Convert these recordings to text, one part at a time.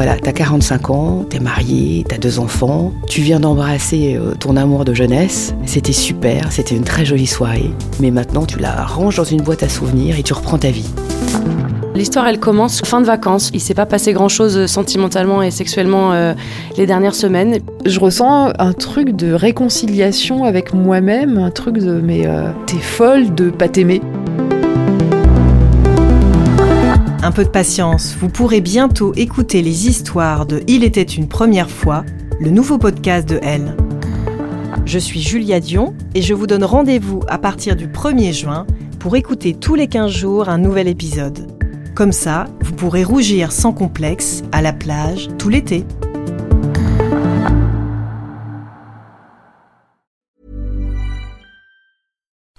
Voilà, t'as 45 ans, t'es marié, t'as deux enfants, tu viens d'embrasser euh, ton amour de jeunesse. C'était super, c'était une très jolie soirée. Mais maintenant, tu la ranges dans une boîte à souvenirs et tu reprends ta vie. L'histoire, elle commence fin de vacances. Il s'est pas passé grand-chose sentimentalement et sexuellement euh, les dernières semaines. Je ressens un truc de réconciliation avec moi-même, un truc de mais euh, t'es folle de pas t'aimer. Un peu de patience, vous pourrez bientôt écouter les histoires de Il était une première fois, le nouveau podcast de Elle. Je suis Julia Dion et je vous donne rendez-vous à partir du 1er juin pour écouter tous les 15 jours un nouvel épisode. Comme ça, vous pourrez rougir sans complexe à la plage tout l'été.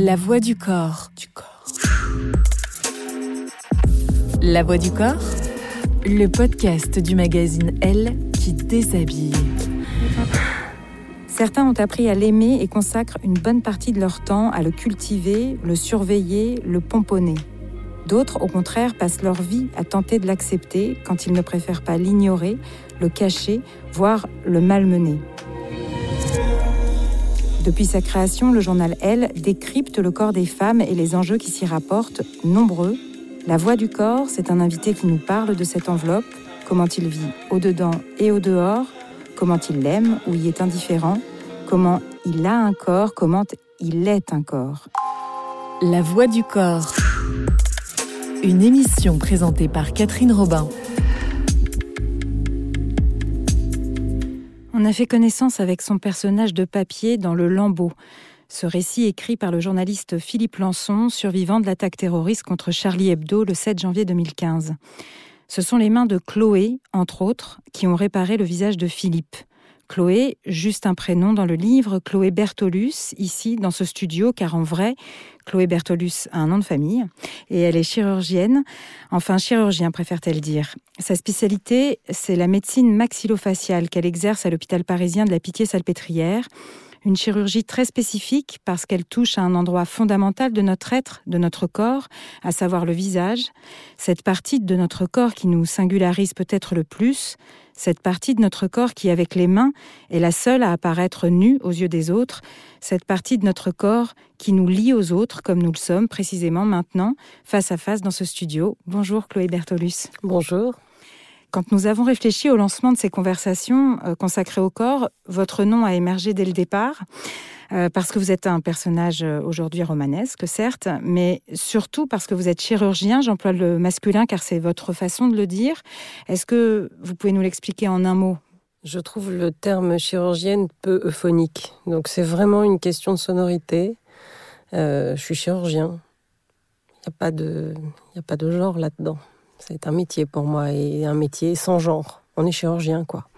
La voix du corps. Du corps. La voix du corps. Le podcast du magazine Elle qui déshabille. Certains ont appris à l'aimer et consacrent une bonne partie de leur temps à le cultiver, le surveiller, le pomponner. D'autres, au contraire, passent leur vie à tenter de l'accepter quand ils ne préfèrent pas l'ignorer, le cacher, voire le malmener. Depuis sa création, le journal Elle décrypte le corps des femmes et les enjeux qui s'y rapportent, nombreux. La voix du corps, c'est un invité qui nous parle de cette enveloppe, comment il vit au-dedans et au-dehors, comment il l'aime ou y est indifférent, comment il a un corps, comment il est un corps. La voix du corps. Une émission présentée par Catherine Robin. On a fait connaissance avec son personnage de papier dans Le Lambeau. Ce récit écrit par le journaliste Philippe Lançon, survivant de l'attaque terroriste contre Charlie Hebdo le 7 janvier 2015. Ce sont les mains de Chloé, entre autres, qui ont réparé le visage de Philippe. Chloé, juste un prénom dans le livre, Chloé Bertolus, ici dans ce studio, car en vrai, Chloé Bertolus a un nom de famille, et elle est chirurgienne, enfin chirurgien préfère-t-elle dire. Sa spécialité, c'est la médecine maxillofaciale qu'elle exerce à l'hôpital parisien de la Pitié-Salpêtrière. Une chirurgie très spécifique parce qu'elle touche à un endroit fondamental de notre être, de notre corps, à savoir le visage, cette partie de notre corps qui nous singularise peut-être le plus, cette partie de notre corps qui, avec les mains, est la seule à apparaître nue aux yeux des autres, cette partie de notre corps qui nous lie aux autres, comme nous le sommes précisément maintenant, face à face dans ce studio. Bonjour Chloé Bertolus. Bonjour. Quand nous avons réfléchi au lancement de ces conversations euh, consacrées au corps, votre nom a émergé dès le départ. Euh, parce que vous êtes un personnage euh, aujourd'hui romanesque, certes, mais surtout parce que vous êtes chirurgien. J'emploie le masculin car c'est votre façon de le dire. Est-ce que vous pouvez nous l'expliquer en un mot? Je trouve le terme chirurgienne peu euphonique. Donc c'est vraiment une question de sonorité. je suis chirurgien. Il n'y a, a pas de genre là-dedans. C'est un métier pour moi et un métier sans genre. On est chirurgien, quoi.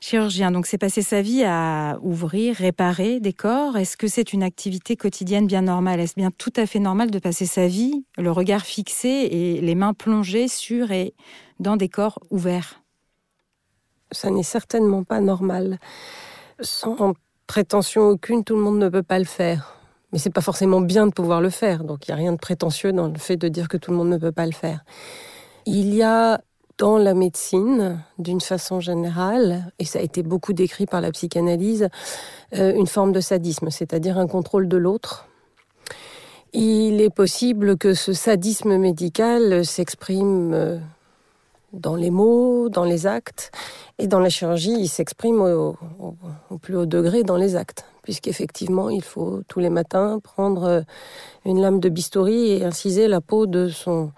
Chirurgien, donc c'est passer sa vie à ouvrir, réparer des corps. Est-ce que c'est une activité quotidienne bien normale? Est-ce bien tout à fait normal de passer sa vie, le regard fixé et les mains plongées sur et dans des corps ouverts? Ça n'est certainement pas normal. Sans prétention aucune, tout le monde ne peut pas le faire. Mais c'est pas forcément bien de pouvoir le faire. Donc il n'y a rien de prétentieux dans le fait de dire que tout le monde ne peut pas le faire. Il y a dans la médecine, d'une façon générale, et ça a été beaucoup décrit par la psychanalyse, euh, une forme de sadisme, c'est-à-dire un contrôle de l'autre. Il est possible que ce sadisme médical s'exprime euh, dans les mots, dans les actes, et dans la chirurgie, il s'exprime au, plus haut degré dans les actes, puisqu'effectivement, il faut tous les matins prendre euh, une lame de bistouri et inciser la peau de son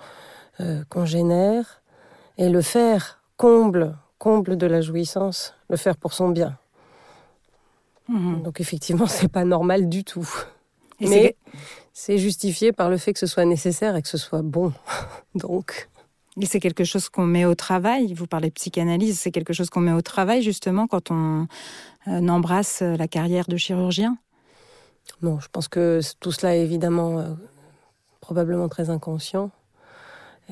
congénère et le faire comble, comble de la jouissance, le faire pour son bien. Mhm. Donc effectivement, c'est pas normal du tout. Mais c'est justifié par le fait que ce soit nécessaire et que ce soit bon. Donc. Et c'est quelque chose qu'on met au travail. Vous parlez de psychanalyse, c'est quelque chose qu'on met au travail justement quand on euh, embrasse la carrière de chirurgien? Non, je pense que tout cela est évidemment euh, probablement très inconscient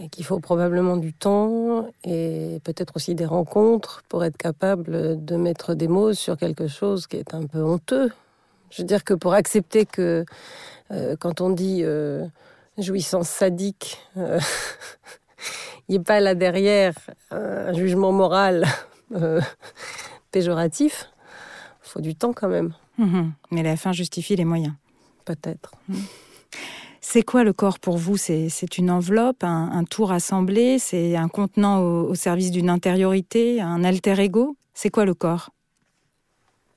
et qu'il faut probablement du temps et peut-être aussi des rencontres pour être capable de mettre des mots sur quelque chose qui est un peu honteux. Je veux dire que pour accepter que euh, quand on dit euh, jouissance sadique, euh, il n'y ait pas là derrière un jugement moral péjoratif, il faut du temps quand même. Mmh Mais la fin justifie les moyens. Peut-être. Mmh. C'est quoi le corps pour vous? C'est une enveloppe, un, tour assemblé, c'est un contenant au, service d'une intériorité, un alter ego? C'est quoi le corps?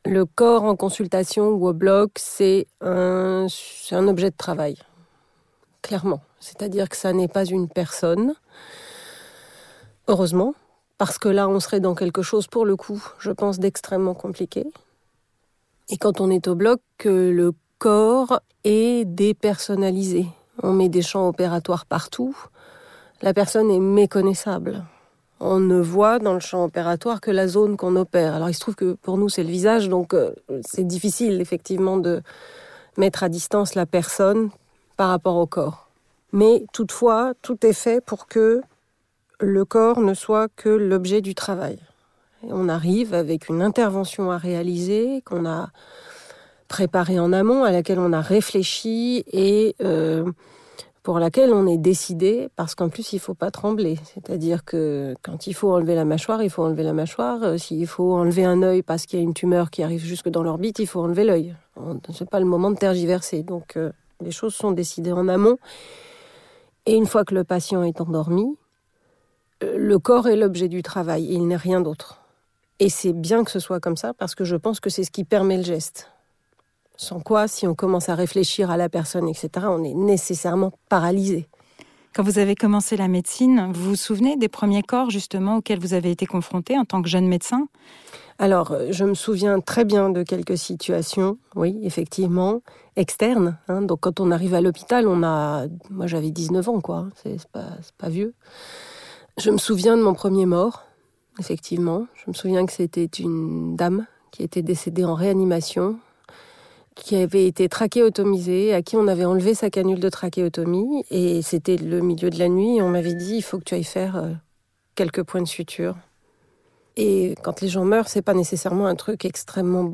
Le corps en consultation ou au bloc, c'est un, un objet de travail, clairement. C'est-à-dire que ça n'est pas une personne, heureusement, parce que là, on serait dans quelque chose, pour le coup, je pense, d'extrêmement compliqué. Et quand on est au bloc, le corps est dépersonnalisé. On met des champs opératoires partout. La personne est méconnaissable. On ne voit dans le champ opératoire que la zone qu'on opère. Alors il se trouve que pour nous c'est le visage, donc euh, c'est difficile effectivement de mettre à distance la personne par rapport au corps. Mais toutefois, tout est fait pour que le corps ne soit que l'objet du travail. on arrive avec une intervention à réaliser qu'on a préparée en amont, à laquelle on a réfléchi et euh, pour laquelle on est décidé, parce qu'en plus, il ne faut pas trembler. C'est-à-dire que quand il faut enlever la mâchoire, il faut enlever la mâchoire. Euh, s'il faut enlever un œil parce qu'il y a une tumeur qui arrive jusque dans l'orbite, il faut enlever l'œil. Ce n'est pas le moment de tergiverser. Donc, euh, les choses sont décidées en amont. Et une fois que le patient est endormi, le corps est l'objet du travail, il n'est rien d'autre. Et c'est bien que ce soit comme ça, parce que je pense que c'est ce qui permet le geste. Sans quoi, si on commence à réfléchir à la personne, etc., on est nécessairement paralysé. Quand vous avez commencé la médecine, vous vous souvenez des premiers corps justement auxquels vous avez été confronté en tant que jeune médecin? Alors, euh, je me souviens très bien de quelques situations, oui, effectivement, externes. Hein. Donc, quand on arrive à l'hôpital, on a. Moi, j'avais 19 ans, quoi. C'est pas, pas vieux. Je me souviens de mon premier mort, effectivement. Je me souviens que c'était une dame qui était décédée en réanimation qui avait été trachéotomisé, à qui on avait enlevé sa canule de trachéotomie. Et c'était le milieu de la nuit. On m'avait dit il faut que tu ailles faire euh, quelques points de suture. Et quand les gens meurent, c'est pas nécessairement un truc extrêmement.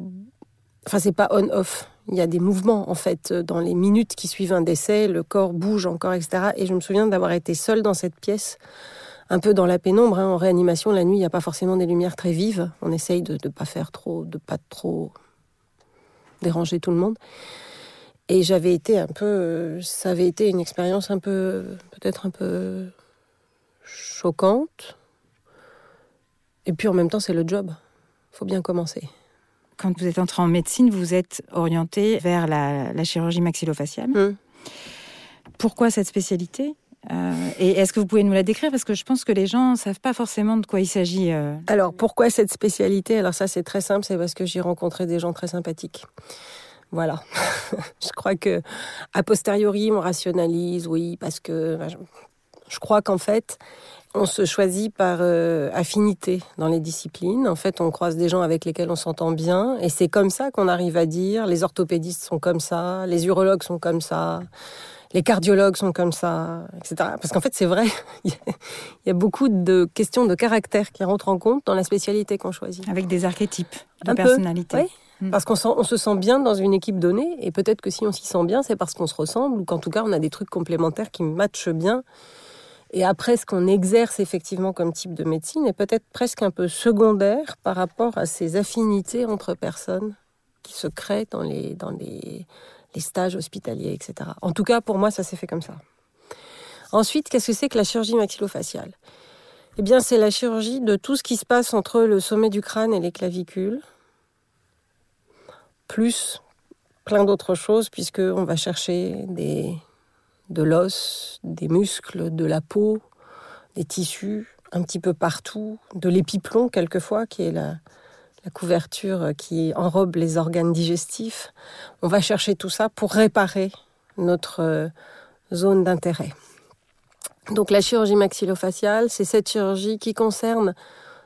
Enfin, c'est pas on-off. Il y a des mouvements, en fait, dans les minutes qui suivent un décès. Le corps bouge encore, etc. Et je me souviens d'avoir été seule dans cette pièce, un peu dans la pénombre. Hein. En réanimation, la nuit, il n'y a pas forcément des lumières très vives. On essaye de ne pas faire trop, de pas trop déranger tout le monde. Et j'avais été un peu, ça avait été une expérience un peu, peut-être un peu choquante. Et puis en même temps, c'est le job. Faut bien commencer. Quand vous êtes entré en médecine, vous êtes orienté vers la, chirurgie maxillofaciale. Hum. Pourquoi cette spécialité? Euh, et est-ce que vous pouvez nous la décrire? Parce que je pense que les gens ne savent pas forcément de quoi il s'agit. Euh. Alors, pourquoi cette spécialité? Alors ça, c'est très simple, c'est parce que j'ai rencontré des gens très sympathiques. Voilà. je crois que, a posteriori, on rationalise, oui, parce que je crois qu'en fait, on se choisit par euh, affinité dans les disciplines. En fait, on croise des gens avec lesquels on s'entend bien, et c'est comme ça qu'on arrive à dire les orthopédistes sont comme ça, les urologues sont comme ça, les cardiologues sont comme ça, etc. Parce qu'en fait, c'est vrai, il y a beaucoup de questions de caractère qui rentrent en compte dans la spécialité qu'on choisit. Avec des archétypes de personnalité. oui. Hmm. Parce qu'on se sent bien dans une équipe donnée, et peut-être que si on s'y sent bien, c'est parce qu'on se ressemble, ou qu'en tout cas, on a des trucs complémentaires qui matchent bien. Et après, ce qu'on exerce effectivement comme type de médecine est peut-être presque un peu secondaire par rapport à ces affinités entre personnes qui se créent dans les, dans les, les stages hospitaliers, etc. En tout cas, pour moi, ça s'est fait comme ça. Ensuite, qu'est-ce que c'est que la chirurgie maxillofaciale? Eh bien, c'est la chirurgie de tout ce qui se passe entre le sommet du crâne et les clavicules, plus plein d'autres choses, puisqu'on va chercher de l'os, des muscles, de la peau, des tissus, un petit peu partout, de l'épiplomb quelquefois, qui est la, la couverture qui enrobe les organes digestifs. On va chercher tout ça pour réparer notre euh, zone d'intérêt. Donc la chirurgie maxillofaciale, c'est cette chirurgie qui concerne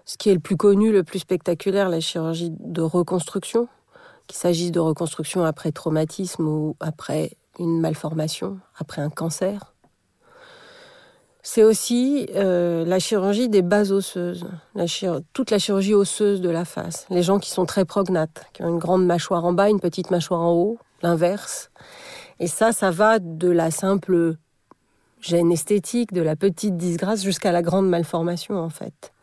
ce qui est le plus connu, le plus spectaculaire, la chirurgie de reconstruction, qu'il s'agisse de reconstruction après traumatisme ou après une malformation, après un cancer. C'est aussi euh, la chirurgie des bases osseuses, toute la chirurgie osseuse de la face. Les gens qui sont très prognates, qui ont une grande mâchoire en bas, une petite mâchoire en haut, l'inverse. Et ça, ça va de la simple gêne esthétique, de la petite disgrâce jusqu'à la grande malformation en fait.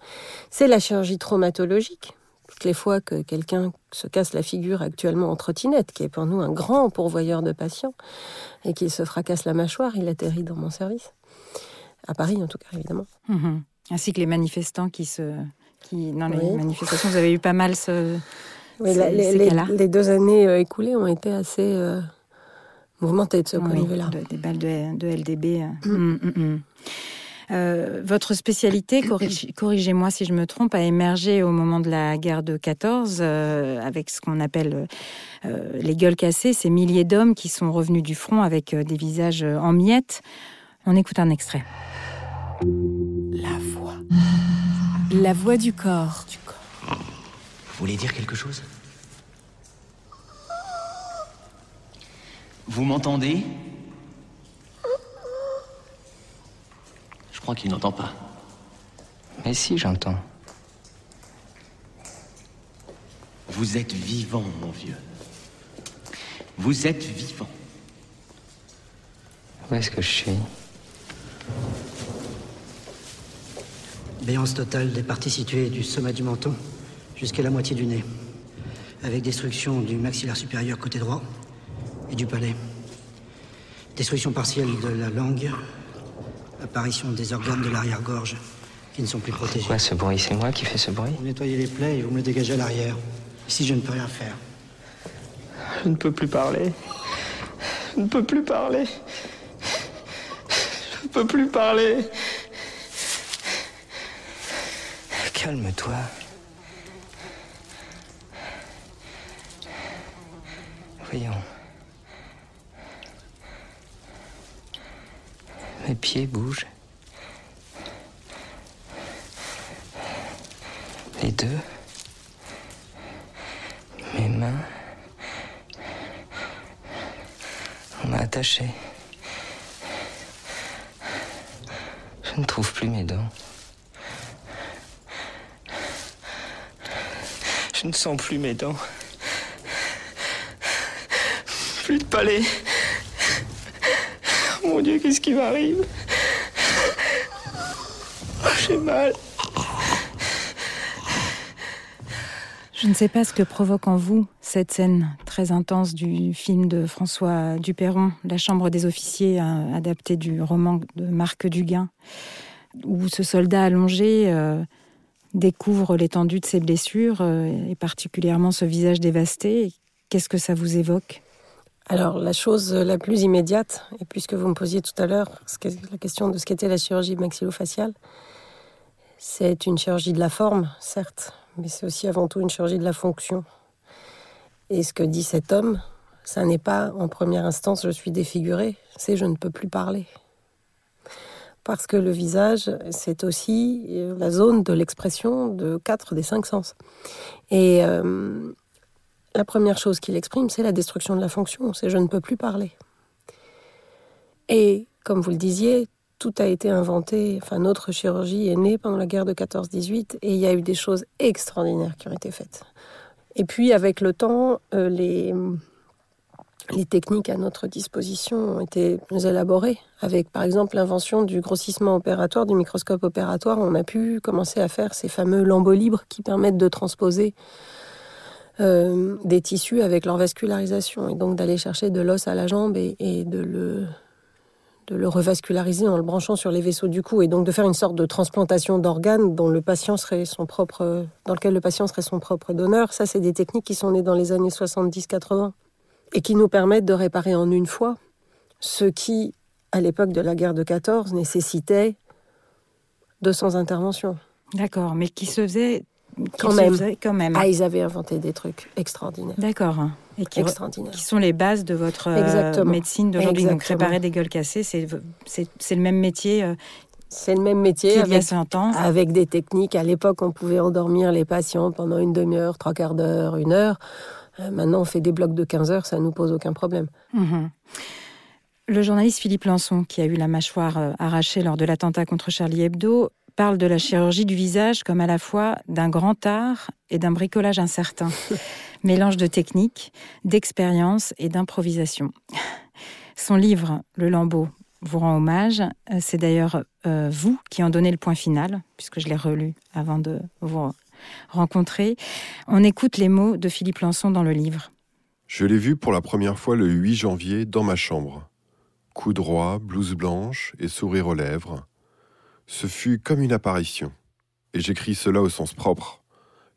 C'est la chirurgie traumatologique. Toutes les fois que quelqu'un se casse la figure actuellement en trottinette, qui est pour nous un grand pourvoyeur de patients, et qu'il se fracasse la mâchoire, il atterrit dans mon service. À Paris en tout cas, évidemment. Mhm. Ainsi que les manifestants qui se... Qui, dans les manifestations, vous avez eu pas mal ce... Oui, les, deux années euh, écoulées ont été assez... Euh, mouvementé de ce point de vue-là. des balles de, LDB. Euh. Mm. Mm, mm, euh, votre spécialité, corrigez-moi si je me trompe, a émergé au moment de la guerre de 14 euh, avec ce qu'on appelle les gueules cassées, ces milliers d'hommes qui sont revenus du front avec des visages en miettes. On écoute un extrait. La voix. La voix du corps. Du corps. Vous voulez dire quelque chose? Vous m'entendez? Je crois qu'il n'entend pas. Mais si, j'entends. Vous êtes vivant, mon vieux. Vous êtes vivant. Où est-ce que je suis? Béance totale des parties situées du sommet du menton jusqu'à la moitié du nez, avec destruction du maxillaire supérieur côté droit et du palais. Destruction partielle de la langue, apparition des organes de l'arrière-gorge qui ne sont plus protégés. Quoi, ce bruit? C'est moi qui fais ce bruit? Vous nettoyez les plaies et vous me le dégagez à l'arrière. Ici, je ne peux rien faire. Je ne peux plus parler. Je ne peux plus parler. Je ne peux plus parler. Calme-toi. Voyons. Mes pieds bougent. Les deux. Mes mains. On m'a attaché. Je ne trouve plus mes dents. Je ne sens plus mes dents. Plus de palais. Mon Dieu, qu'est-ce qui m'arrive? J'ai mal. Je ne sais pas ce que provoque en vous cette scène très intense du film de François Duperron, La Chambre des officiers, euh, adapté du roman de Marc Duguin, où ce soldat allongé euh, découvre l'étendue de ses blessures euh, et particulièrement ce visage dévasté. Qu'est-ce que ça vous évoque? Alors, la chose la plus immédiate, et puisque vous me posiez tout à l'heure la question de ce qu'était la chirurgie maxillofaciale, c'est une chirurgie de la forme, certes, mais c'est aussi avant tout une chirurgie de la fonction. Et ce que dit cet homme, ça n'est pas en première instance je suis défiguré, c'est je ne peux plus parler. Parce que le visage, c'est aussi la zone de l'expression de quatre des cinq sens. Et euh, la première chose qu'il exprime, c'est la destruction de la fonction, c'est je ne peux plus parler. Et comme vous le disiez, tout a été inventé, enfin notre chirurgie est née pendant la guerre de 14-18 et il y a eu des choses extraordinaires qui ont été faites. Et puis avec le temps, euh, les, les techniques à notre disposition ont été élaborées. Avec par exemple l'invention du grossissement opératoire, du microscope opératoire, on a pu commencer à faire ces fameux lambeaux libres qui permettent de transposer euh, des tissus avec leur vascularisation et donc d'aller chercher de l'os à la jambe et, de le de le revasculariser en le branchant sur les vaisseaux du cou et donc de faire une sorte de transplantation d'organes dont le patient serait son propre dans lequel le patient serait son propre donneur ça c'est des techniques qui sont nées dans les années 70-80 et qui nous permettent de réparer en une fois ce qui à l'époque de la guerre de 14 nécessitait 200 interventions d'accord mais qui se faisait quand même. faisaient quand même. Ah, ils avaient inventé des trucs extraordinaires. D'accord. Et qui, Extraordinaire. qui sont les bases de votre euh, Exactement. médecine d'aujourd'hui. Donc réparer des gueules cassées, c'est le même métier euh, C'est le même métier y a avec, 100 ans. avec des techniques. À l'époque, on pouvait endormir les patients pendant une demi-heure, trois quarts d'heure, une heure. Euh, maintenant, on fait des blocs de 15 heures, ça nous pose aucun problème. Mhm. Le journaliste Philippe Lançon, qui a eu la mâchoire euh, arrachée lors de l'attentat contre Charlie Hebdo, parle de la chirurgie du visage comme à la fois d'un grand art et d'un bricolage incertain. Mélange de technique, d'expérience et d'improvisation. Son livre, Le Lambeau, vous rend hommage. Euh, C'est d'ailleurs euh, vous qui en donnez le point final, puisque je l'ai relu avant de vous rencontrer. On écoute les mots de Philippe Lançon dans le livre. Je l'ai vu pour la première fois le 8 janvier dans ma chambre. Cou droit, blouse blanche et sourire aux lèvres. Ce fut comme une apparition. Et j'écris cela au sens propre,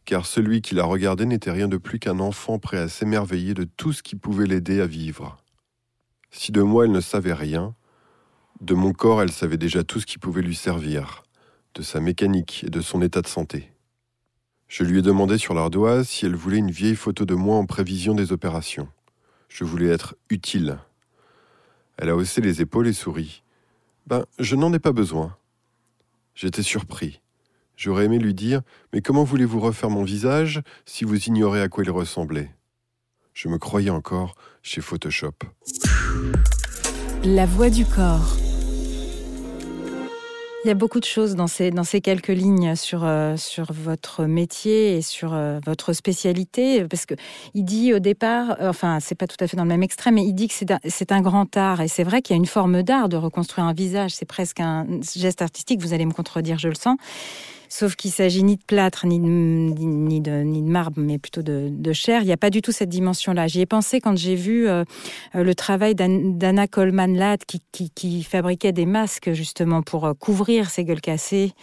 car celui qui la regardait n'était rien de plus qu'un enfant prêt à s'émerveiller de tout ce qui pouvait l'aider à vivre. Si de moi elle ne savait rien, de mon corps elle savait déjà tout ce qui pouvait lui servir, de sa mécanique et de son état de santé. Je lui ai demandé sur l'ardoise si elle voulait une vieille photo de moi en prévision des opérations. Je voulais être utile. Elle a haussé les épaules et sourit. Ben, je n'en ai pas besoin. J'étais surpris. J'aurais aimé lui dire Mais comment voulez-vous refaire mon visage si vous ignorez à quoi il ressemblait? Je me croyais encore chez Photoshop. La voix du corps. Il y a beaucoup de choses dans ces, dans ces quelques lignes sur, euh, sur votre métier et sur euh, votre spécialité, parce que il dit au départ, euh, enfin c'est pas tout à fait dans le même extrait, mais il dit que c'est un grand art, et c'est vrai qu'il y a une forme d'art de reconstruire un visage, c'est presque un geste artistique, vous allez me contredire, je le sens. Sauf qu'il s'agit ni de plâtre, ni de, ni, de, ni de marbre, mais plutôt de, de chair. Il n'y a pas du tout cette dimension-là. J'y ai pensé quand j'ai vu euh, euh, le travail d'An- d'Anna Coleman Ladd qui, qui, fabriquait des masques justement pour euh, couvrir ces gueules cassées,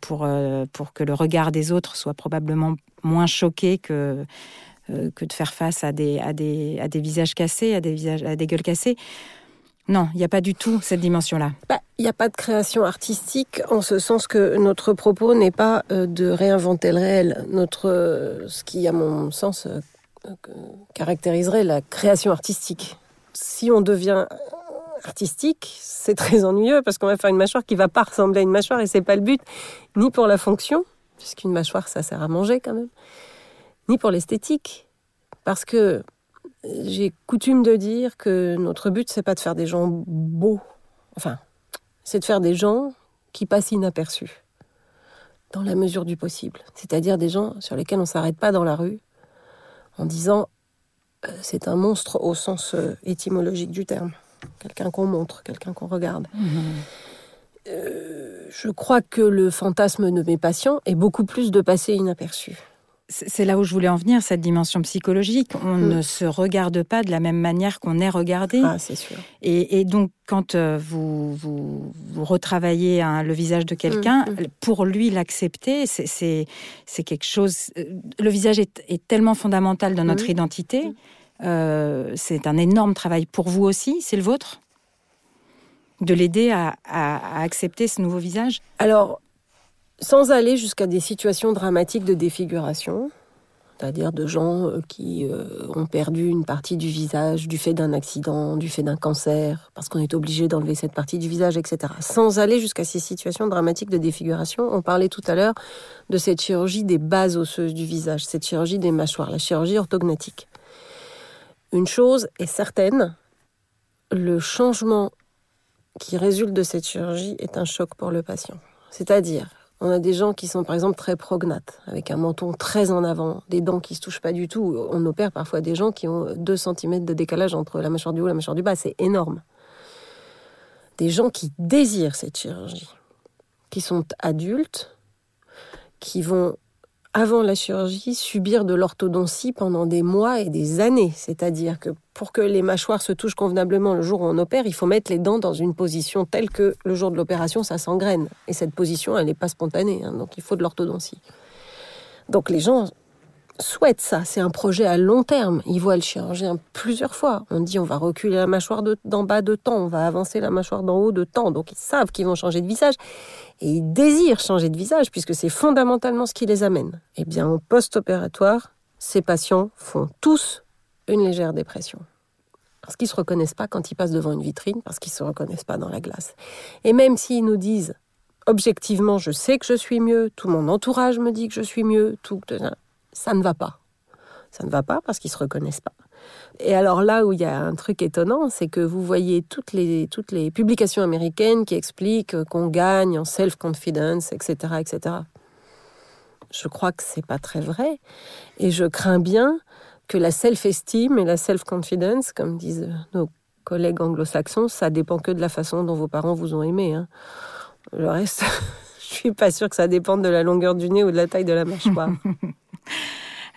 pour, pour que le regard des autres soit probablement moins choqué que, que de faire face à des, à, des, à des visages cassés, à des, visages, à des gueules cassées. Non, il n'y a pas du tout cette dimension-là. Bah, Il n'y a pas de création artistique en ce sens que notre propos n'est pas euh, de réinventer le réel. Notre, euh, ce qui, à mon sens, euh, caractériserait la création artistique. Si on devient artistique, c'est très ennuyeux parce qu'on va faire une mâchoire qui va pas ressembler à une mâchoire et c'est pas le but, ni pour la fonction, puisqu'une mâchoire ça sert à manger quand même, ni pour l'esthétique, parce que j'ai coutume de dire que notre but c'est pas de faire des gens beaux, enfin, c'est de faire des gens qui passent inaperçus, dans la mesure du possible. C'est-à-dire des gens sur lesquels on s'arrête pas dans la rue en disant euh, c'est un monstre au sens euh, étymologique du terme. Quelqu'un qu'on montre, quelqu'un qu'on regarde. Euh, je crois que le fantasme de mes patients est beaucoup plus de passer inaperçu. C'est là où je voulais en venir, cette dimension psychologique. On Mm. ne se regarde pas de la même manière qu'on est regardé. Ah, c'est sûr. Et, et donc, quand euh, vous, vous, vous retravaillez hein, le visage de quelqu'un, Mm, pour lui, l'accepter, c'est- quelque chose. euh, Le visage est, est tellement fondamental dans notre Mm. identité. Euh, c'est un énorme travail pour vous aussi, c'est le vôtre? De l'aider à, à- à accepter ce nouveau visage? Alors, sans aller jusqu'à des situations dramatiques de défiguration, c'est-à-dire de gens euh, qui euh, ont perdu une partie du visage du fait d'un accident, du fait d'un cancer, parce qu'on est obligé d'enlever cette partie du visage, etc. Sans aller jusqu'à ces situations dramatiques de défiguration, on parlait tout à l'heure de cette chirurgie des bases osseuses du visage, cette chirurgie des mâchoires, la chirurgie orthognatique. Une chose est certaine, le changement qui résulte de cette chirurgie est un choc pour le patient. C'est-à-dire, on a des gens qui sont par exemple très prognates, avec un menton très en avant, des dents qui se touchent pas du tout. On opère parfois des gens qui ont 2 cm de décalage entre la mâchoire du haut et la mâchoire du bas, c'est énorme. Des gens qui désirent cette chirurgie, qui sont adultes, qui vont avant la chirurgie, subir de l'orthodontie pendant des mois et des années. C'est-à-dire que pour que les mâchoires se touchent convenablement le jour où on opère, il faut mettre les dents dans une position telle que le jour de l'opération, ça s'engraine. Et cette position, elle n'est pas spontanée, hein, donc il faut de l'orthodontie. Donc les gens souhaite ça. C'est un projet à long terme. Ils voient le chirurgien plusieurs fois. On dit on va reculer la mâchoire d'en bas de temps, on va avancer la mâchoire d'en haut de temps. Donc ils savent qu'ils vont changer de visage. Et ils désirent changer de visage puisque c'est fondamentalement ce qui les amène. Eh bien, en post-opératoire, ces patients font tous une légère dépression. Parce qu'ils ne se reconnaissent pas quand ils passent devant une vitrine, parce qu'ils ne se reconnaissent pas dans la glace. Et même s'ils nous disent objectivement, je sais que je suis mieux, tout mon entourage me dit que je suis mieux, tout, ça ne va pas. Ça ne va pas parce qu'ils ne se reconnaissent pas. Et alors là où il y a un truc étonnant, c'est que vous voyez toutes les, publications américaines qui expliquent qu'on gagne en self-confidence, etc., etc. Je crois que c'est pas très vrai. Et je crains bien que la self-esteem et la self-confidence, comme disent nos collègues anglo-saxons, ça dépend que de la façon dont vos parents vous ont aimé. Hein. Le reste, je suis pas sûre que ça dépende de la longueur du nez ou de la taille de la mâchoire.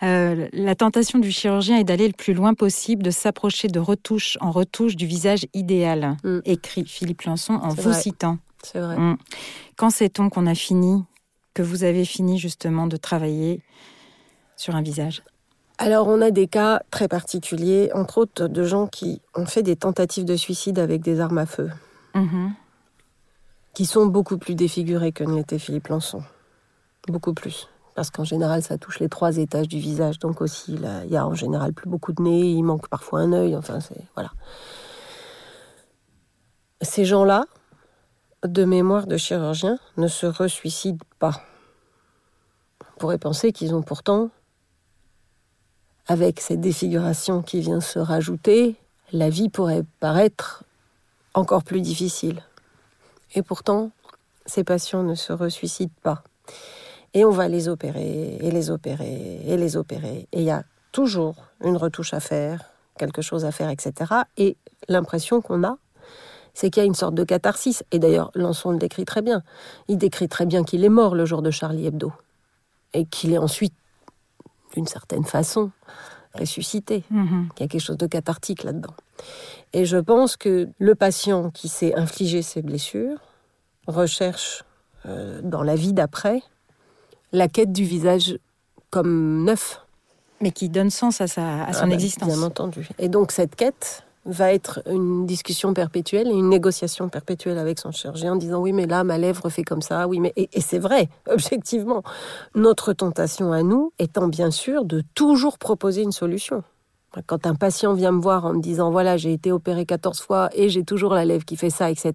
Euh, la tentation du chirurgien est d'aller le plus loin possible, de s'approcher de retouche en retouche du visage idéal, mm. écrit Philippe Lançon en vous citant. C'est vrai. Mm. Quand sait-on qu'on a fini, que vous avez fini justement de travailler sur un visage? Alors on a des cas très particuliers, entre autres de gens qui ont fait des tentatives de suicide avec des armes à feu. Mm-hmm qui sont beaucoup plus défigurés que ne l'était Philippe Lançon. Beaucoup plus. Parce qu'en général, ça touche les trois étages du visage. Donc aussi, il y a en général plus beaucoup de nez, il manque parfois un œil. Enfin, c'est. Voilà. Ces gens-là, de mémoire de chirurgien, ne se resuicident pas. On pourrait penser qu'ils ont pourtant, avec cette défiguration qui vient se rajouter, la vie pourrait paraître encore plus difficile. Et pourtant, ces patients ne se resuicident pas. Et on va les opérer, et les opérer, et les opérer. Et il y a toujours une retouche à faire, quelque chose à faire, etc. Et l'impression qu'on a, c'est qu'il y a une sorte de catharsis. Et d'ailleurs, Lançon le décrit très bien. Il décrit très bien qu'il est mort le jour de Charlie Hebdo. Et qu'il est ensuite, d'une certaine façon, ressuscité. Mm-hmm. Il y a quelque chose de cathartique là-dedans. Et je pense que le patient qui s'est infligé ces blessures recherche euh, dans la vie d'après la quête du visage comme neuf. Mais qui donne sens à, sa, à son ah bah, existence. Bien entendu. Et donc cette quête va être une discussion perpétuelle et une négociation perpétuelle avec son chirurgien en disant oui mais là ma lèvre fait comme ça, oui mais et, et c'est vrai objectivement. Notre tentation à nous étant bien sûr de toujours proposer une solution. Quand un patient vient me voir en me disant voilà j'ai été opéré 14 fois et j'ai toujours la lèvre qui fait ça, etc.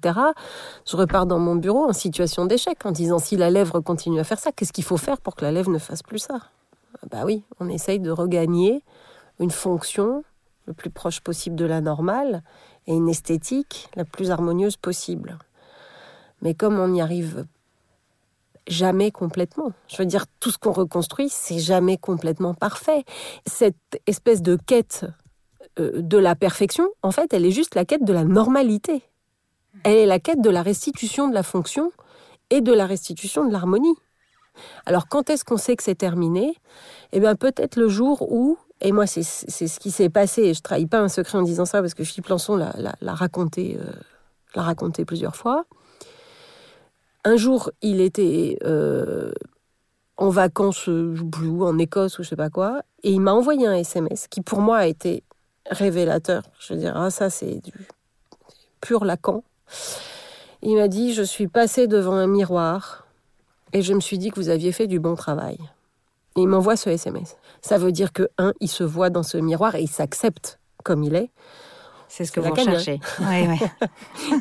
Je repars dans mon bureau en situation d'échec en disant si la lèvre continue à faire ça, qu'est-ce qu'il faut faire pour que la lèvre ne fasse plus ça? Bah oui, on essaye de regagner une fonction le plus proche possible de la normale et une esthétique la plus harmonieuse possible. Mais comme on n'y arrive jamais complètement. Je veux dire, tout ce qu'on reconstruit, c'est jamais complètement parfait. Cette espèce de quête euh, de la perfection, en fait, elle est juste la quête de la normalité. Elle est la quête de la restitution de la fonction et de la restitution de l'harmonie. Alors quand est-ce qu'on sait que c'est terminé? Eh bien peut-être le jour où, et moi c'est ce qui s'est passé, et je trahis pas un secret en disant ça parce que Philippe Lançon l'a raconté, euh, raconté plusieurs fois, un jour, il était euh, en vacances, ou en Écosse ou je sais pas quoi, et il m'a envoyé un SMS qui pour moi a été révélateur. Je veux dire, ah, ça c'est du pur Lacan. Il m'a dit, je suis passé devant un miroir et je me suis dit que vous aviez fait du bon travail. Et il m'envoie ce SMS. Ça veut dire que, un, il se voit dans ce miroir et il s'accepte comme il est. C'est ce que vous recherchez. Oui,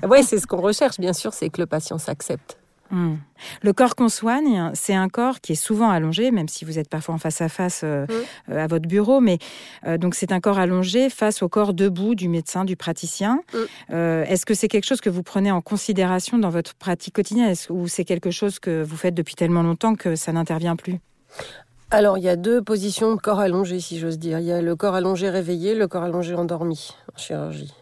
ouais. c'est ce qu'on recherche, bien sûr, c'est que le patient s'accepte. Hmm. Le corps qu'on soigne, c'est un corps qui est souvent allongé, même si vous êtes parfois en face à face euh, hmm. euh, à votre bureau, mais euh, donc c'est un corps allongé face au corps debout du médecin, du praticien. Hmm. Est-ce que c'est quelque chose que vous prenez en considération dans votre pratique quotidienne? Ou c'est quelque chose que vous faites depuis tellement longtemps que ça n'intervient plus? Alors, il y a deux positions de corps allongé, si j'ose dire. Il y a le corps allongé réveillé, le corps allongé endormi en chirurgie.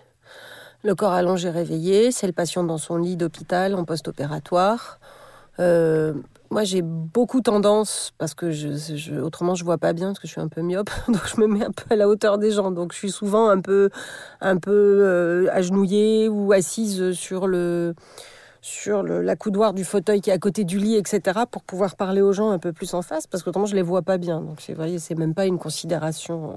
Le corps allongé réveillé, c'est le patient dans son lit d'hôpital en post-opératoire. Euh, moi, j'ai beaucoup tendance, parce que je, autrement je vois pas bien, parce que je suis un peu myope, donc je me mets un peu à la hauteur des gens. Donc je suis souvent un peu, un peu euh, agenouillée ou assise sur le, sur l'accoudoir du fauteuil qui est à côté du lit, etc., pour pouvoir parler aux gens un peu plus en face, parce qu'autrement je les vois pas bien. Donc vous voyez, c'est même pas une considération euh,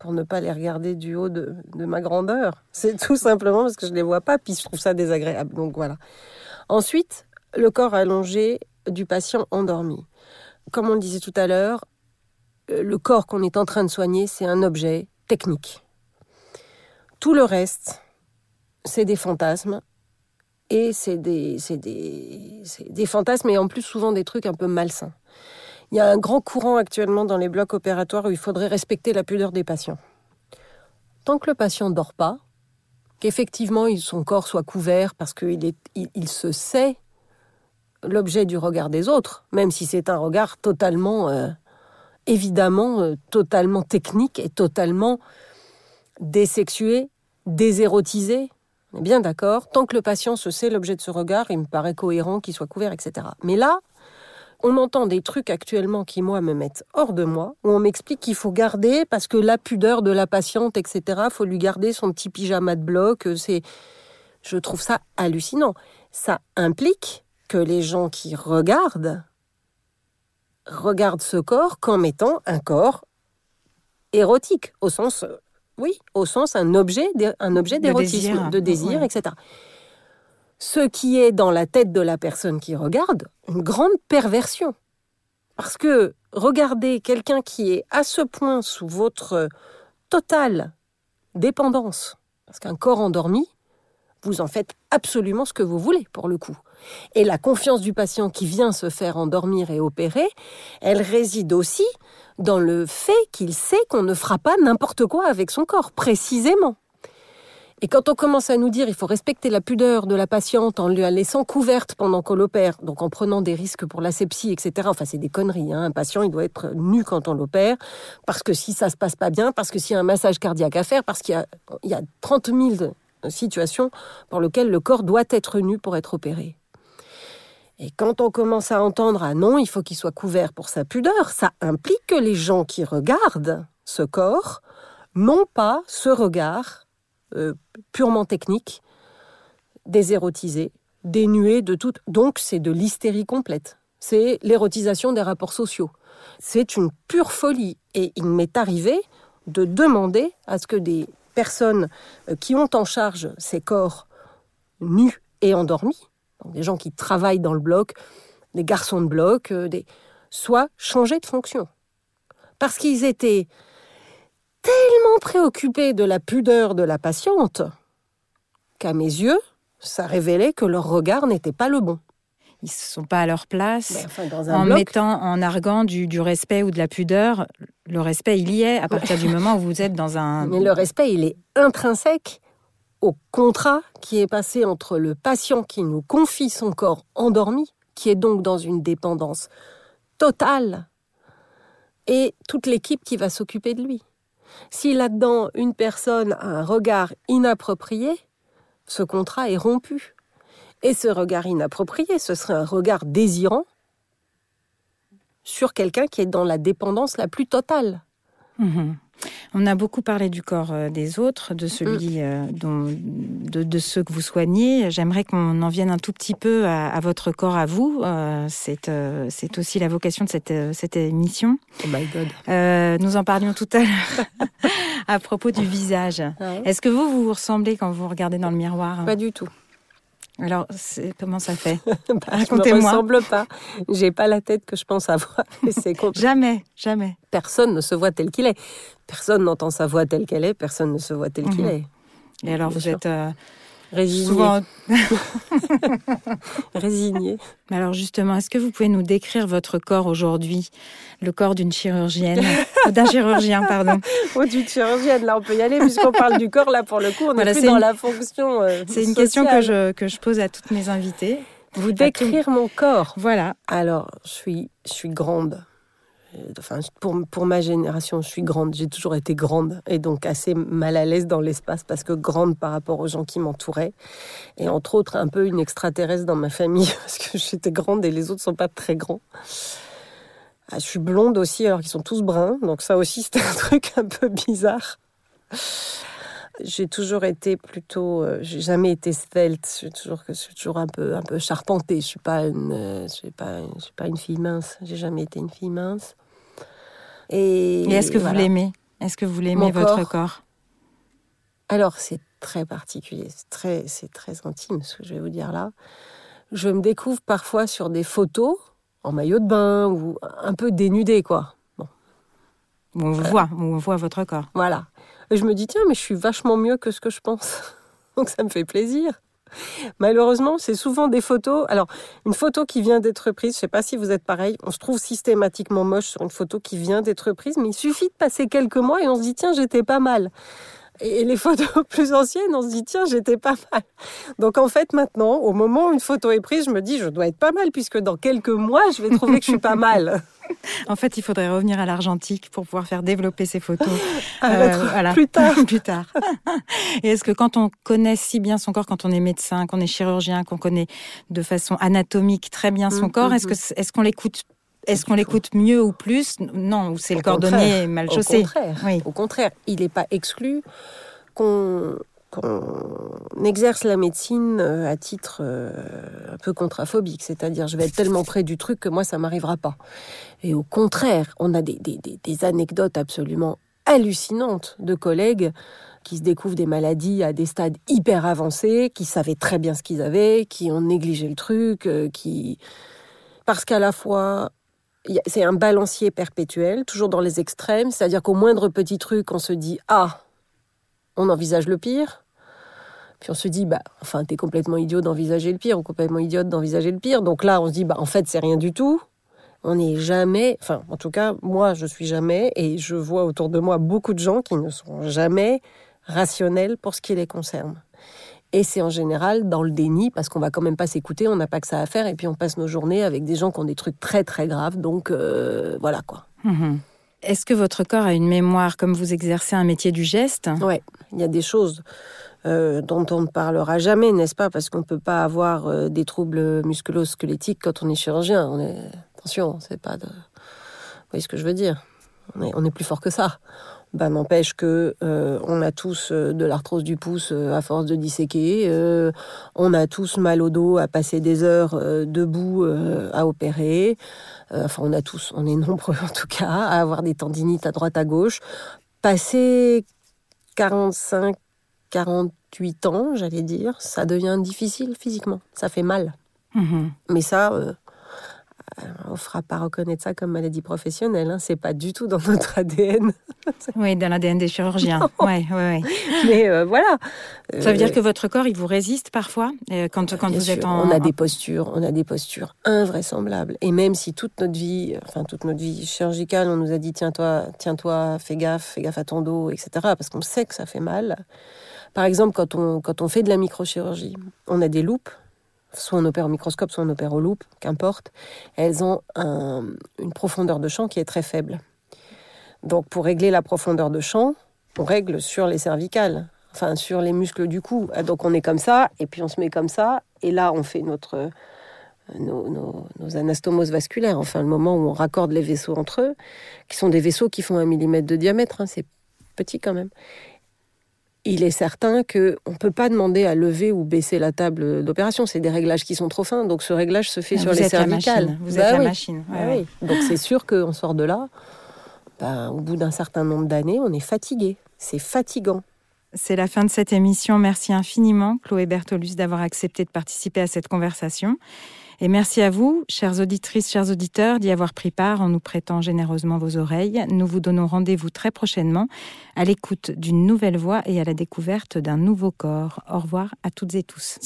pour ne pas les regarder du haut de, de ma grandeur. C'est tout simplement parce que je les vois pas, puis je trouve ça désagréable. Donc voilà. Ensuite, le corps allongé du patient endormi. Comme on le disait tout à l'heure, euh, le corps qu'on est en train de soigner, c'est un objet technique. Tout le reste, c'est des fantasmes. Et c'est des, des, des fantasmes et en plus souvent des trucs un peu malsains. Il y a un grand courant actuellement dans les blocs opératoires où il faudrait respecter la pudeur des patients. Tant que le patient ne dort pas, qu'effectivement son corps soit couvert parce qu'il il se sait l'objet du regard des autres, même si c'est un regard totalement, euh, évidemment, euh, totalement technique et totalement désexué, désérotisé. On est bien d'accord. Tant que le patient se sait l'objet de ce regard, il me paraît cohérent qu'il soit couvert, etc. Mais là, on entend des trucs actuellement qui, moi, me mettent hors de moi, où on m'explique qu'il faut garder, parce que la pudeur de la patiente, etc., faut lui garder son petit pyjama de bloc. euh, C'est, Je trouve ça hallucinant. Ça implique que les gens qui regardent regardent ce corps comme étant un corps érotique, au sens, euh, oui, au sens un objet, un d'érotisme, désir. de désir, Ouais. etc. Ce qui est dans la tête de la personne qui regarde, une grande perversion. Parce que regarder quelqu'un qui est à ce point sous votre totale dépendance, parce qu'un corps endormi, vous en faites absolument ce que vous voulez pour le coup. Et la confiance du patient qui vient se faire endormir et opérer, elle réside aussi dans le fait qu'il sait qu'on ne fera pas n'importe quoi avec son corps, précisément. Et quand on commence à nous dire il faut respecter la pudeur de la patiente en la laissant couverte pendant qu'on l'opère, donc en prenant des risques pour l'asepsie, etc. Enfin, c'est des conneries. Hein. Un patient, il doit être nu quand on l'opère, parce que si ça se passe pas bien, parce que s'il y a un massage cardiaque à faire, parce qu'il y a, y a 30 000 situations pour lesquelles le corps doit être nu pour être opéré. Et quand on commence à entendre ah non, il faut qu'il soit couvert pour sa pudeur, ça implique que les gens qui regardent ce corps n'ont pas ce regard euh, purement technique, désérotisé, dénué de toute. Donc c'est de l'hystérie complète. C'est l'érotisation des rapports sociaux. C'est une pure folie. Et il m'est arrivé de demander à ce que des personnes euh, qui ont en charge ces corps nus et endormis, donc des gens qui travaillent dans le bloc, des garçons de bloc, euh, des... soient changés de fonction. Parce qu'ils étaient tellement préoccupés de la pudeur de la patiente qu'à mes yeux, ça révélait que leur regard n'était pas le bon. Ils ne sont pas à leur place. Enfin, un en bloc- mettant, en arguant du, du respect ou de la pudeur, le respect, il y est à partir du moment où vous êtes dans un... Mais le respect, il est intrinsèque au contrat qui est passé entre le patient qui nous confie son corps endormi, qui est donc dans une dépendance totale, et toute l'équipe qui va s'occuper de lui. Si là-dedans, une personne a un regard inapproprié, ce contrat est rompu. Et ce regard inapproprié, ce serait un regard désirant sur quelqu'un qui est dans la dépendance la plus totale. Mhm. On a beaucoup parlé du corps euh, des autres, de celui euh, dont, de, de ceux que vous soignez. J'aimerais qu'on en vienne un tout petit peu à, à votre corps, à vous. Euh, c'est euh, c'est aussi la vocation de cette, euh, cette émission. Oh my God. Euh, nous en parlions tout à l'heure à propos du visage. Ouais. Est-ce que vous, vous vous ressemblez quand vous regardez dans le miroir Pas du tout. Alors, comment ça fait? Bah, je me Racontez-moi. ressemble pas. J'ai pas la tête que je pense avoir. C'est Jamais, jamais. Personne ne se voit tel qu'il est. Personne n'entend sa voix telle qu'elle est. Personne ne se voit tel qu'il Mhm. est. Et alors, vous sûr. êtes euh, Résigné. souvent Résigné. Mais alors justement, est-ce que vous pouvez nous décrire votre corps aujourd'hui, le corps d'une chirurgienne, d'un chirurgien, pardon Oh, du chirurgienne, là, on peut y aller, puisqu'on parle du corps, là, pour le coup, on Voilà, est plus dans une- la fonction. euh, C'est une question que je, que je pose à toutes mes invitées. Vous décrire mon corps. Voilà. Alors, je suis, je suis grande. Euh, pour, ma génération, je suis grande. J'ai toujours été grande et donc assez mal à l'aise dans l'espace parce que grande par rapport aux gens qui m'entouraient. Et entre autres, un peu une extraterrestre dans ma famille parce que j'étais grande et les autres sont pas très grands. Ah, je suis blonde aussi alors qu'ils sont tous bruns. Donc ça aussi, c'était un truc un peu bizarre. J'ai toujours été plutôt, euh, j'ai jamais été svelte. Je suis toujours, un peu, charpentée. Je suis euh, suis pas, je suis pas une fille mince. J'ai jamais été une fille mince. Et, Et est-ce que vous l'aimez? Est-ce que vous l'aimez votre corps corps? Alors, c'est très particulier, c'est très, c'est très intime ce que je vais vous dire là. Je me découvre parfois sur des photos en maillot de bain ou un peu dénudée, quoi. Bon, on vous voit, on voit votre corps. voilà. Et je me dis, tiens, mais je suis vachement mieux que ce que je pense. Donc ça me fait plaisir. Malheureusement, c'est souvent des photos. Alors, une photo qui vient d'être prise, je sais pas si vous êtes pareil, on se trouve systématiquement moche sur une photo qui vient d'être prise, mais il suffit de passer quelques mois et on se dit, tiens, j'étais pas mal. Et les photos plus anciennes, on se dit, tiens, j'étais pas mal. Donc en fait, maintenant, au moment où une photo est prise, je me dis, je dois être pas mal, puisque dans quelques mois, je vais trouver que je suis pas mal. En fait, il faudrait revenir à l'argentique pour pouvoir faire développer ces photos. Euh, voilà. plus tard. plus tard. Et est-ce que quand on connaît si bien son corps, quand on est médecin, qu'on est chirurgien, qu'on connaît de façon anatomique très bien son Mhm, corps, est-ce mhm. que est-ce qu'on l'écoute est-ce qu'on l'écoute mieux ou plus? Non, ou c'est le Au cordonnier mal Au chaussé. contraire, Oui. au contraire, il n'est pas exclu qu'on qu'on exerce la médecine euh, à titre euh, un peu contraphobique, c'est-à-dire je vais être tellement près du truc que moi ça m'arrivera pas. Et au contraire, on a des, des- anecdotes absolument hallucinantes de collègues qui se découvrent des maladies à des stades hyper avancés, qui savaient très bien ce qu'ils avaient, qui ont négligé le truc, euh, qui parce qu'à la fois c'est un balancier perpétuel, toujours dans les extrêmes, c'est-à-dire qu'au moindre petit truc, on se dit ah, on envisage le pire. Puis on se dit, bah, enfin, t'es complètement idiot d'envisager le pire, ou complètement idiote d'envisager le pire. Donc là, on se dit, bah, en fait, c'est rien du tout. On n'est jamais, enfin, en tout cas, moi, je suis jamais, et je vois autour de moi beaucoup de gens qui ne sont jamais rationnels pour ce qui les concerne. Et c'est en général dans le déni, parce qu'on va quand même pas s'écouter, on n'a pas que ça à faire, et puis on passe nos journées avec des gens qui ont des trucs très très graves, donc euh, voilà quoi. Mhm. Est-ce que votre corps a une mémoire comme vous exercez un métier du geste? Ouais, il y a des choses euh, dont on ne parlera jamais, n'est-ce pas? Parce qu'on ne peut pas avoir euh, des troubles musculo-squelettiques quand on est chirurgien. Attention, c'est pas de... Vous voyez ce que je veux dire? On est, plus fort que ça. Ben, n'empêche que euh, on a tous de l'arthrose du pouce à force de disséquer. on a tous mal au dos à passer des heures debout à opérer. Enfin, on a tous, on est nombreux en tout cas, à avoir des tendinites à droite à gauche. Passer 45, 48 ans, j'allais dire, ça devient difficile physiquement. Ça fait mal. Mhm. Mais ça, euh, on ne fera pas reconnaître ça comme maladie professionnelle. Hein. C'est pas du tout dans notre ADN. Oui, dans l'ADN des chirurgiens. Ouais, ouais, ouais. Mais euh, voilà. Ça veut dire Euh, que votre corps, il vous résiste parfois euh, quand, quand vous êtes en. On a des postures, on a des postures invraisemblables. Et même si toute notre vie, enfin toute notre vie chirurgicale, on nous a dit tiens-toi, tiens-toi, fais gaffe, fais gaffe à ton dos, etc. Parce qu'on sait que ça fait mal. Par exemple, quand on, fait de la microchirurgie, on a des loupes. Soit on opère au microscope, soit on opère aux loupes, qu'importe. Elles ont un- une profondeur de champ qui est très faible. Donc pour régler la profondeur de champ, on règle sur les cervicales, enfin sur les muscles du cou. Ah, Donc on est comme ça, et puis on se met comme ça, et là on fait notre nos anastomoses vasculaires, enfin le moment où on raccorde les vaisseaux entre eux, qui sont des vaisseaux qui font un millimètre de diamètre, hein, c'est petit quand même. Il est certain que on peut pas demander à lever ou baisser la table d'opération. C'est des réglages qui sont trop fins, donc ce réglage se fait Ah, sur vous les êtes la machine, vous Bah êtes la oui. machine, ouais, Bah ouais. oui. Donc c'est sûr qu'on sort de là. ben, au bout d'un certain nombre d'années, on est fatigué. C'est fatigant. C'est la fin de cette émission. Merci infiniment, Chloé Bertolus, d'avoir accepté de participer à cette conversation. Et merci à vous, chères auditrices, chers auditeurs, d'y avoir pris part en nous prêtant généreusement vos oreilles. Nous vous donnons rendez-vous très prochainement à l'écoute d'une nouvelle voix et à la découverte d'un nouveau corps. Au revoir à toutes et tous.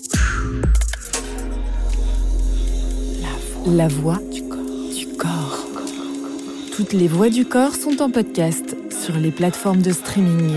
La voix du corps. Toutes les voix du corps sont en podcast sur les plateformes de streaming.